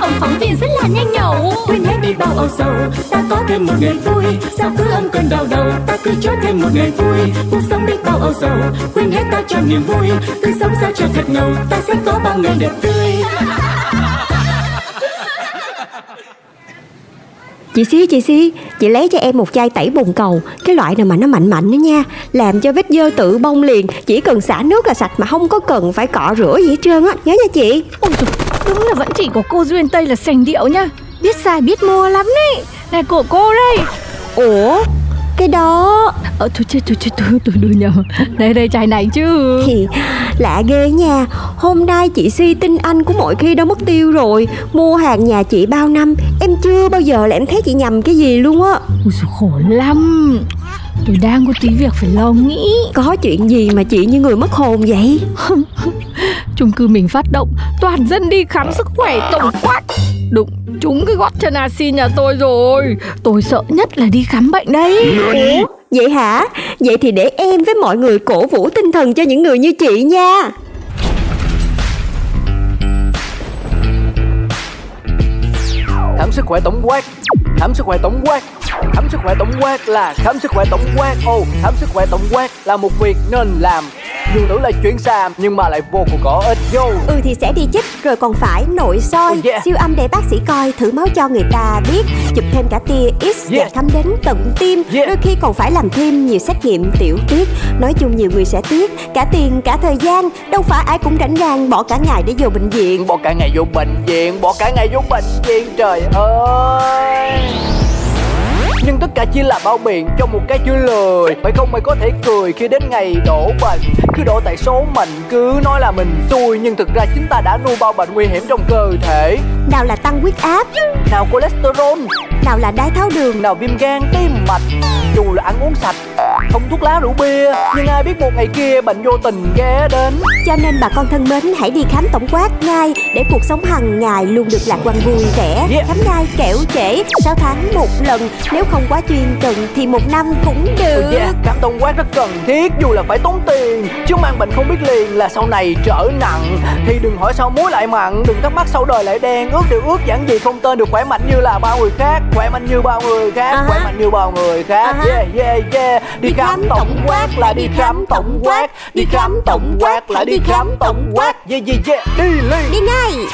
ông phóng viên rất là nhanh nhẩu. Quên hết đi bao âu sầu. Ta có thêm một ngày vui. Sao cứ âm cơn đau đầu? Ta cứ cho thêm một ngày vui. Cuộc sống đi bao âu sầu. Quên hết ta cho niềm vui. Cứ sống sao cho thật ngầu. Ta sẽ có bao ngày đẹp tươi. Chị xí chị xí Chị lấy cho em một chai tẩy bồn cầu. Cái loại nào mà nó mạnh mạnh đó nha. Làm cho vết dơ tự bông liền. Chỉ cần xả nước là sạch mà không có cần phải cọ rửa gì hết trơn á. Nhớ nha chị. Ôi đúng là vẫn chỉ có cô Duyên Tây là sành điệu nha. Biết xài biết mua lắm đấy Này của cô đây. Ủa? Cái đó. Ờ thôi chết thôi chết tôi tôi đưa nhầm Đây đây chai này chứ. Thì lạ ghê nha. Hôm nay chị Si tin anh của mọi khi đã mất tiêu rồi. Mua hàng nhà chị bao năm? Em chưa bao giờ là em thấy chị nhầm cái gì luôn á. Ôi dồi, khổ lắm. Tôi đang có tí việc phải lo nghĩ. Có chuyện gì mà chị như người mất hồn vậy chung cư mình phát động toàn dân đi khám sức khỏe tổng quát. Đụng trúng cái gót chân AC nhà tôi rồi. Tôi sợ nhất là đi khám bệnh đấy. Ủa? Vậy hả? Vậy thì để em với mọi người cổ vũ tinh thần cho những người như chị nha. Khám sức khỏe tổng quát khám sức khỏe tổng quát. Khám sức khỏe tổng quát là khám sức khỏe tổng quát. Ồ oh, khám sức khỏe tổng quát là một việc nên làm dù tưởng là chuyện xàm nhưng mà lại vô cùng có ích. Vô. Ừ thì sẽ đi chích rồi còn phải nội soi. Oh, yeah. Siêu âm để bác sĩ coi thử máu cho người ta biết. Chụp thêm cả tia X để Yeah. khám đến tận tim. Yeah. Đôi khi còn phải làm thêm nhiều xét nghiệm tiểu tiết. Nói chung nhiều người sẽ tiếc. Cả tiền cả thời gian Đâu phải ai cũng rảnh rang bỏ cả ngày để vô bệnh viện. Bỏ cả ngày vô bệnh viện bỏ cả ngày vô bệnh viện trời ơi nhưng tất cả chỉ là bao biện cho một cái chữ lười Vậy không mày có thể cười khi đến ngày đổ bệnh? Cứ đổ tại số mình cứ nói là mình xui. Nhưng thực ra chính ta đã nuôi bao bệnh nguy hiểm trong cơ thể. Nào là tăng huyết áp. Nào cholesterol, Nào là đái tháo đường. Nào viêm gan, tim mạch. Dù là ăn uống sạch, không thuốc lá rượu bia Nhưng ai biết một ngày kia bệnh vô tình ghé đến. Cho nên bà con thân mến hãy đi khám tổng quát ngay Để cuộc sống hàng ngày luôn được lạc quan vui vẻ. Yeah. Khám ngay kẻo trễ 6 tháng một lần. Nếu không quá chuyên cần thì một năm cũng được. Yeah, khám tổng quát rất cần thiết dù là phải tốn tiền. Chứ mang bệnh không biết liền là sau này trở nặng. Thì đừng hỏi sao muối lại mặn Đừng thắc mắc sau đời lại đen. Ước điều ước giản gì không tên được khỏe mạnh như là bao người khác. Khỏe mạnh như bao người khác ha. Khỏe mạnh như bao người khác. Ha. Yeah yeah yeah. Đi khám tổng quát là đi khám tổng quát Đi khám tổng quát là đi khám tổng quát. Yeah yeah yeah Đi liền Đi ngay.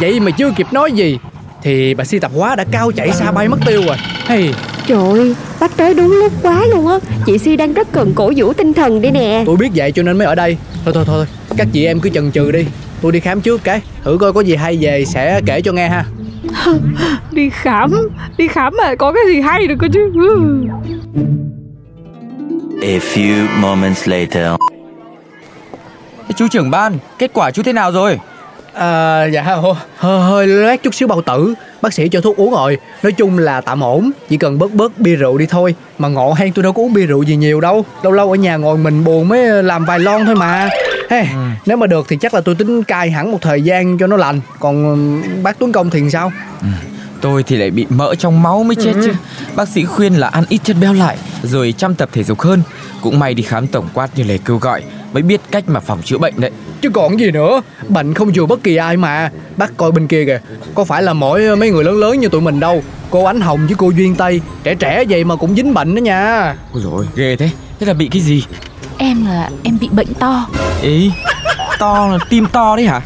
Vậy mà chưa kịp nói gì Thì bà si tập hóa đã cao chạy xa bay mất tiêu rồi. Hay Trời ơi, bác tới đúng lúc quá luôn á. Chị Si đang rất cần cổ vũ tinh thần đây nè. Tôi biết vậy cho nên mới ở đây. Thôi thôi thôi. Các chị em cứ chần chừ đi. Tôi đi khám trước cái. Thử coi có gì hay về sẽ kể cho nghe ha. Đi khám đi khám mà có cái gì hay được cơ chứ. A few moments later. Chú trưởng ban, kết quả chú thế nào rồi? À dạ hơi, hơi loét chút xíu bao tử. Bác sĩ cho thuốc uống rồi. Nói chung là tạm ổn. Chỉ cần bớt bớt bia rượu đi thôi. Mà ngộ hay tôi đâu có uống bia rượu gì nhiều đâu. Lâu lâu ở nhà ngồi mình buồn mới làm vài lon thôi mà. Hey, Nếu mà được thì chắc là tôi tính cai hẳn một thời gian cho nó lành. Còn bác Tuấn Công thì sao Tôi thì lại bị mỡ trong máu mới chết chứ. Bác sĩ khuyên là ăn ít chất béo lại, rồi chăm tập thể dục hơn. Cũng may đi khám tổng quát như lời kêu gọi, mới biết cách mà phòng chữa bệnh đấy. Chứ còn gì nữa Bệnh không dù bất kỳ ai mà Bác coi bên kia kìa Có phải là mỗi mấy người lớn lớn như tụi mình đâu Cô Ánh Hồng với cô Duyên Tây Trẻ trẻ vậy mà cũng dính bệnh đó nha Ôi dồi ghê thế. Thế là bị cái gì? em là em bị bệnh to Ý, to là tim to đấy hả?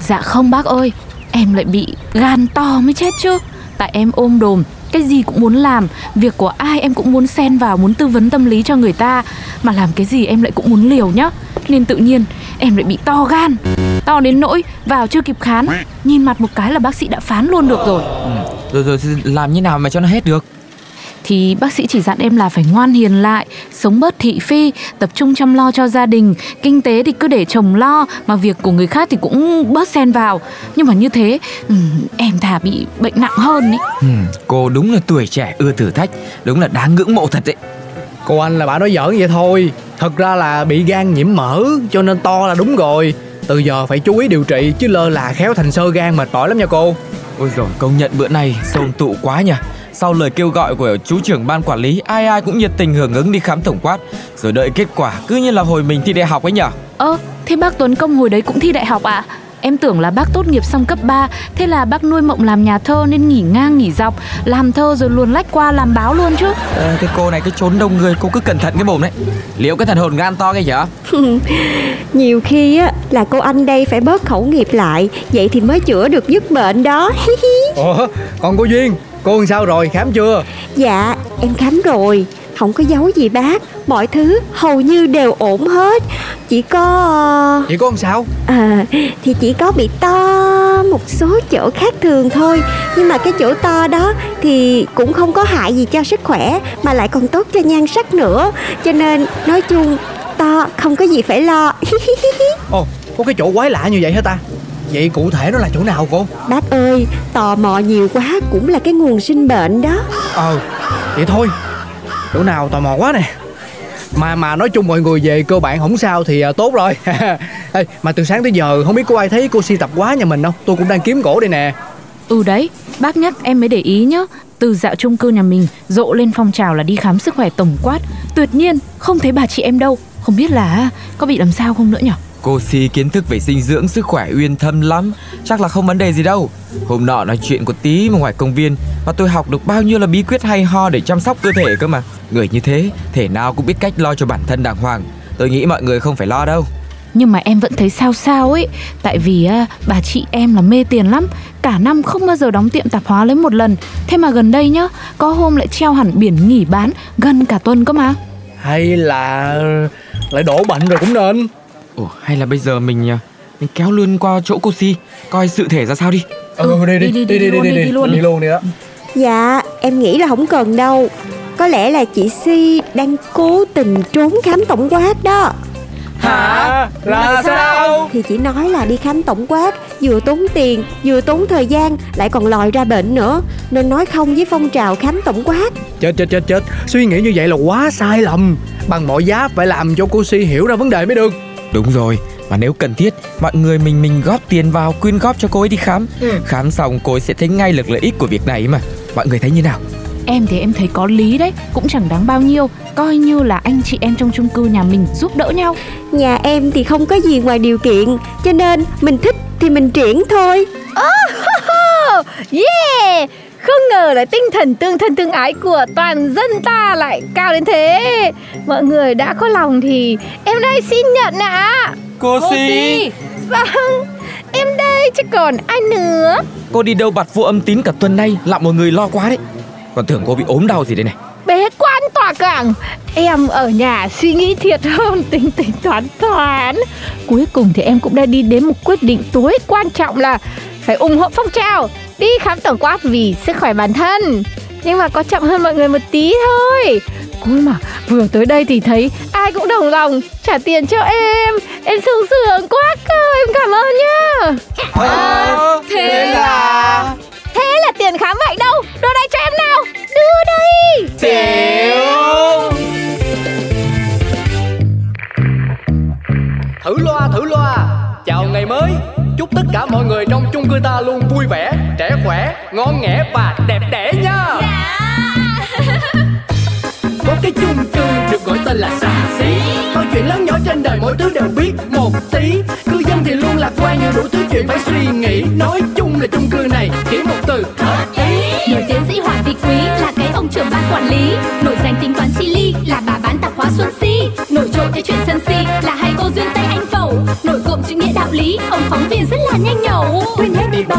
dạ không bác ơi em lại bị gan to mới chết chứ. Tại em ôm đồm, cái gì cũng muốn làm, việc của ai em cũng muốn xen vào, muốn tư vấn tâm lý cho người ta. Mà làm cái gì em lại cũng muốn liều nhá. Nên tự nhiên, em lại bị to gan, to đến nỗi vào chưa kịp khám. Nhìn mặt một cái là bác sĩ đã phán luôn được rồi. Ừ, rồi rồi làm như nào mà cho nó hết được? Thì bác sĩ chỉ dặn em là phải ngoan hiền lại, sống bớt thị phi, tập trung chăm lo cho gia đình, kinh tế thì cứ để chồng lo mà việc của người khác thì cũng bớt xen vào. Nhưng mà như thế ừ, em thà bị bệnh nặng hơn ý. Ừ, cô đúng là tuổi trẻ ưa thử thách, đúng là đáng ngưỡng mộ thật đấy. Cô anh là bà nói giỡn vậy thôi Thật ra là bị gan nhiễm mỡ Cho nên to là đúng rồi Từ giờ phải chú ý điều trị Chứ lơ là khéo thành sơ gan mệt mỏi lắm nha cô. Ôi rồi công nhận bữa nay xôn tụ quá nhỉ Sau lời kêu gọi của chú trưởng ban quản lý Ai ai cũng nhiệt tình hưởng ứng đi khám tổng quát. Rồi đợi kết quả cứ như là hồi mình thi đại học ấy nhở. Ơ, thế bác Tuấn Công hồi đấy cũng thi đại học ạ? Em tưởng là bác tốt nghiệp xong cấp 3 Thế là bác nuôi mộng làm nhà thơ nên nghỉ ngang nghỉ dọc. Làm thơ rồi luồn lách qua làm báo luôn chứ. À, Cái cô này cái trốn đông người cô cứ cẩn thận cái mồm đấy. Liệu cái thần hồn gan to cái hả? Nhiều khi á là cô anh đây phải bớt khẩu nghiệp lại Vậy thì mới chữa được dứt bệnh đó. Ủa còn cô Duyên Cô làm sao rồi khám chưa? Dạ em khám rồi Không có giấu gì bác Mọi thứ hầu như đều ổn hết. Chỉ có Chị có làm sao? À thì chỉ có bị to một số chỗ khác thường thôi. Nhưng mà cái chỗ to đó thì cũng không có hại gì cho sức khỏe Mà lại còn tốt cho nhan sắc nữa. Cho nên nói chung to không có gì phải lo. Ồ có cái chỗ quái lạ như vậy hả ta? Vậy cụ thể nó là chỗ nào cô? Bác ơi tò mò nhiều quá cũng là cái nguồn sinh bệnh đó. Ờ vậy thôi Chỗ nào tò mò quá nè. Mà mà nói chung mọi người về cơ bản không sao thì à, tốt rồi. Ê, mà từ sáng tới giờ không biết có ai thấy cô si tập quá nhà mình không? Tôi cũng đang kiếm gỗ đây nè. Ừ đấy, bác nhắc em mới để ý nhá. Từ dạo chung cư nhà mình rộ lên phong trào là đi khám sức khỏe tổng quát. Tuyệt nhiên không thấy bà chị em đâu. Không biết là có bị làm sao không nữa nhở? Cô Si kiến thức về dinh dưỡng sức khỏe uyên thâm lắm. Chắc là không vấn đề gì đâu. Hôm nọ nói chuyện của tí mà ngoài công viên Và tôi học được bao nhiêu là bí quyết hay ho để chăm sóc cơ thể cơ mà. Người như thế, thể nào cũng biết cách lo cho bản thân đàng hoàng. Tôi nghĩ mọi người không phải lo đâu. Nhưng mà em vẫn thấy sao sao ấy. Tại vì à, bà chị em là mê tiền lắm. Cả năm không bao giờ đóng tiệm tạp hóa lấy một lần. Thế mà gần đây nhá Có hôm lại treo hẳn biển nghỉ bán Gần cả tuần cơ mà. Hay là lại đổ bệnh rồi cũng nên Ồ, hay là bây giờ mình à, mình kéo luôn qua chỗ cô Si Coi sự thể ra sao đi. Ừ, đi đi đi đi đi đi đi luôn đi luôn. Đi đó Dạ em nghĩ là không cần đâu. Có lẽ là chị Si đang cố tình trốn khám tổng quát đó. Hả? Là sao? Thì chỉ nói là đi khám tổng quát Vừa tốn tiền, vừa tốn thời gian Lại còn lòi ra bệnh nữa. Nên nói không với phong trào khám tổng quát. Chết chết chết chết. Suy nghĩ như vậy là quá sai lầm. Bằng mọi giá phải làm cho cô Si hiểu ra vấn đề mới được Đúng rồi, mà nếu cần thiết, mọi người mình mình góp tiền vào quyên góp cho cô ấy đi khám. Ừ. Khám xong cô ấy sẽ thấy ngay được lợi ích của việc này mà. Mọi người thấy như nào? Em thì em thấy có lý đấy Cũng chẳng đáng bao nhiêu Coi như là anh chị em trong chung cư nhà mình giúp đỡ nhau Nhà em thì không có gì ngoài điều kiện Cho nên mình thích thì mình triển thôi Yeah! Không ngờ là tinh thần tương thân tương ái của toàn dân ta lại cao đến thế. Mọi người đã có lòng thì em đây xin nhận ạ. Cô, Si! Vâng, em đây chứ còn ai nữa? Cô đi đâu bặt vô âm tín cả tuần nay, làm mọi người lo quá đấy. Còn tưởng cô bị ốm đau gì đây này. Bế quan tỏa cảng Em ở nhà suy nghĩ thiệt hơn tính tính toán toán. Cuối cùng thì em cũng đã đi đến một quyết định tối quan trọng là Phải ủng hộ phong trào Đi khám tổng quát vì sức khỏe bản thân. Nhưng mà có chậm hơn mọi người một tí thôi. Ôi mà vừa tới đây thì thấy ai cũng đồng lòng trả tiền cho em. Em sung sướng quá cơ em cảm ơn nhá. À, thế là... Thế là tiền khám vậy đâu? Đưa đây cho em nào. Đưa đây Thử loa thử loa. Chào ngày mới. Chúc tất cả mọi người trong chung cư ta luôn vui vẻ khỏe, ngon nghẻ và đẹp đẽ nha. Có cái chung cư được gọi tên là xà xí Mọi chuyện lớn nhỏ trên đời mỗi thứ đều biết một tí. Cư dân thì luôn lạc quan nhiều đủ thứ chuyện phải suy nghĩ. Nói chung là chung cư này chỉ một từ. Hợp ý Nổi tiến sĩ Hoàng Thị Quý là cái ông trưởng ban quản lý. Nổi danh tính toán chi ly là bà bán tạp hóa Xuân Si. Nổi trội cái chuyện sân si là hai cô duyên tay anh Phẩu. Nổi cộm chữ nghĩa đạo lý, ông phóng viên rất là nhanh nhẩu. Quên hết